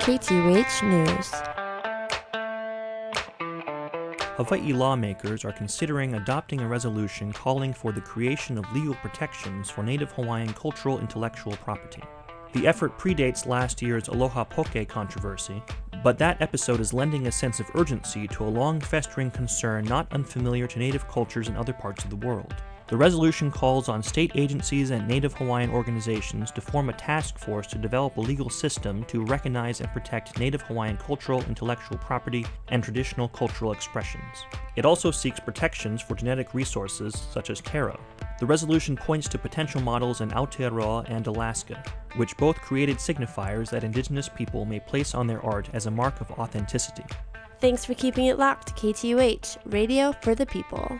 KTUH News. Hawaii lawmakers are considering adopting a resolution calling for the creation of legal protections for Native Hawaiian cultural intellectual property. The effort predates last year's Aloha Poke controversy, but that episode is lending a sense of urgency to a long festering concern not unfamiliar to Native cultures in other parts of the world. The resolution calls on state agencies and Native Hawaiian organizations to form a task force to develop a legal system to recognize and protect Native Hawaiian cultural, intellectual property, and traditional cultural expressions. It also seeks protections for genetic resources such as taro. The resolution points to potential models in Aotearoa and Alaska, which both created signifiers that Indigenous people may place on their art as a mark of authenticity. Thanks for keeping it locked KTUH, Radio for the People.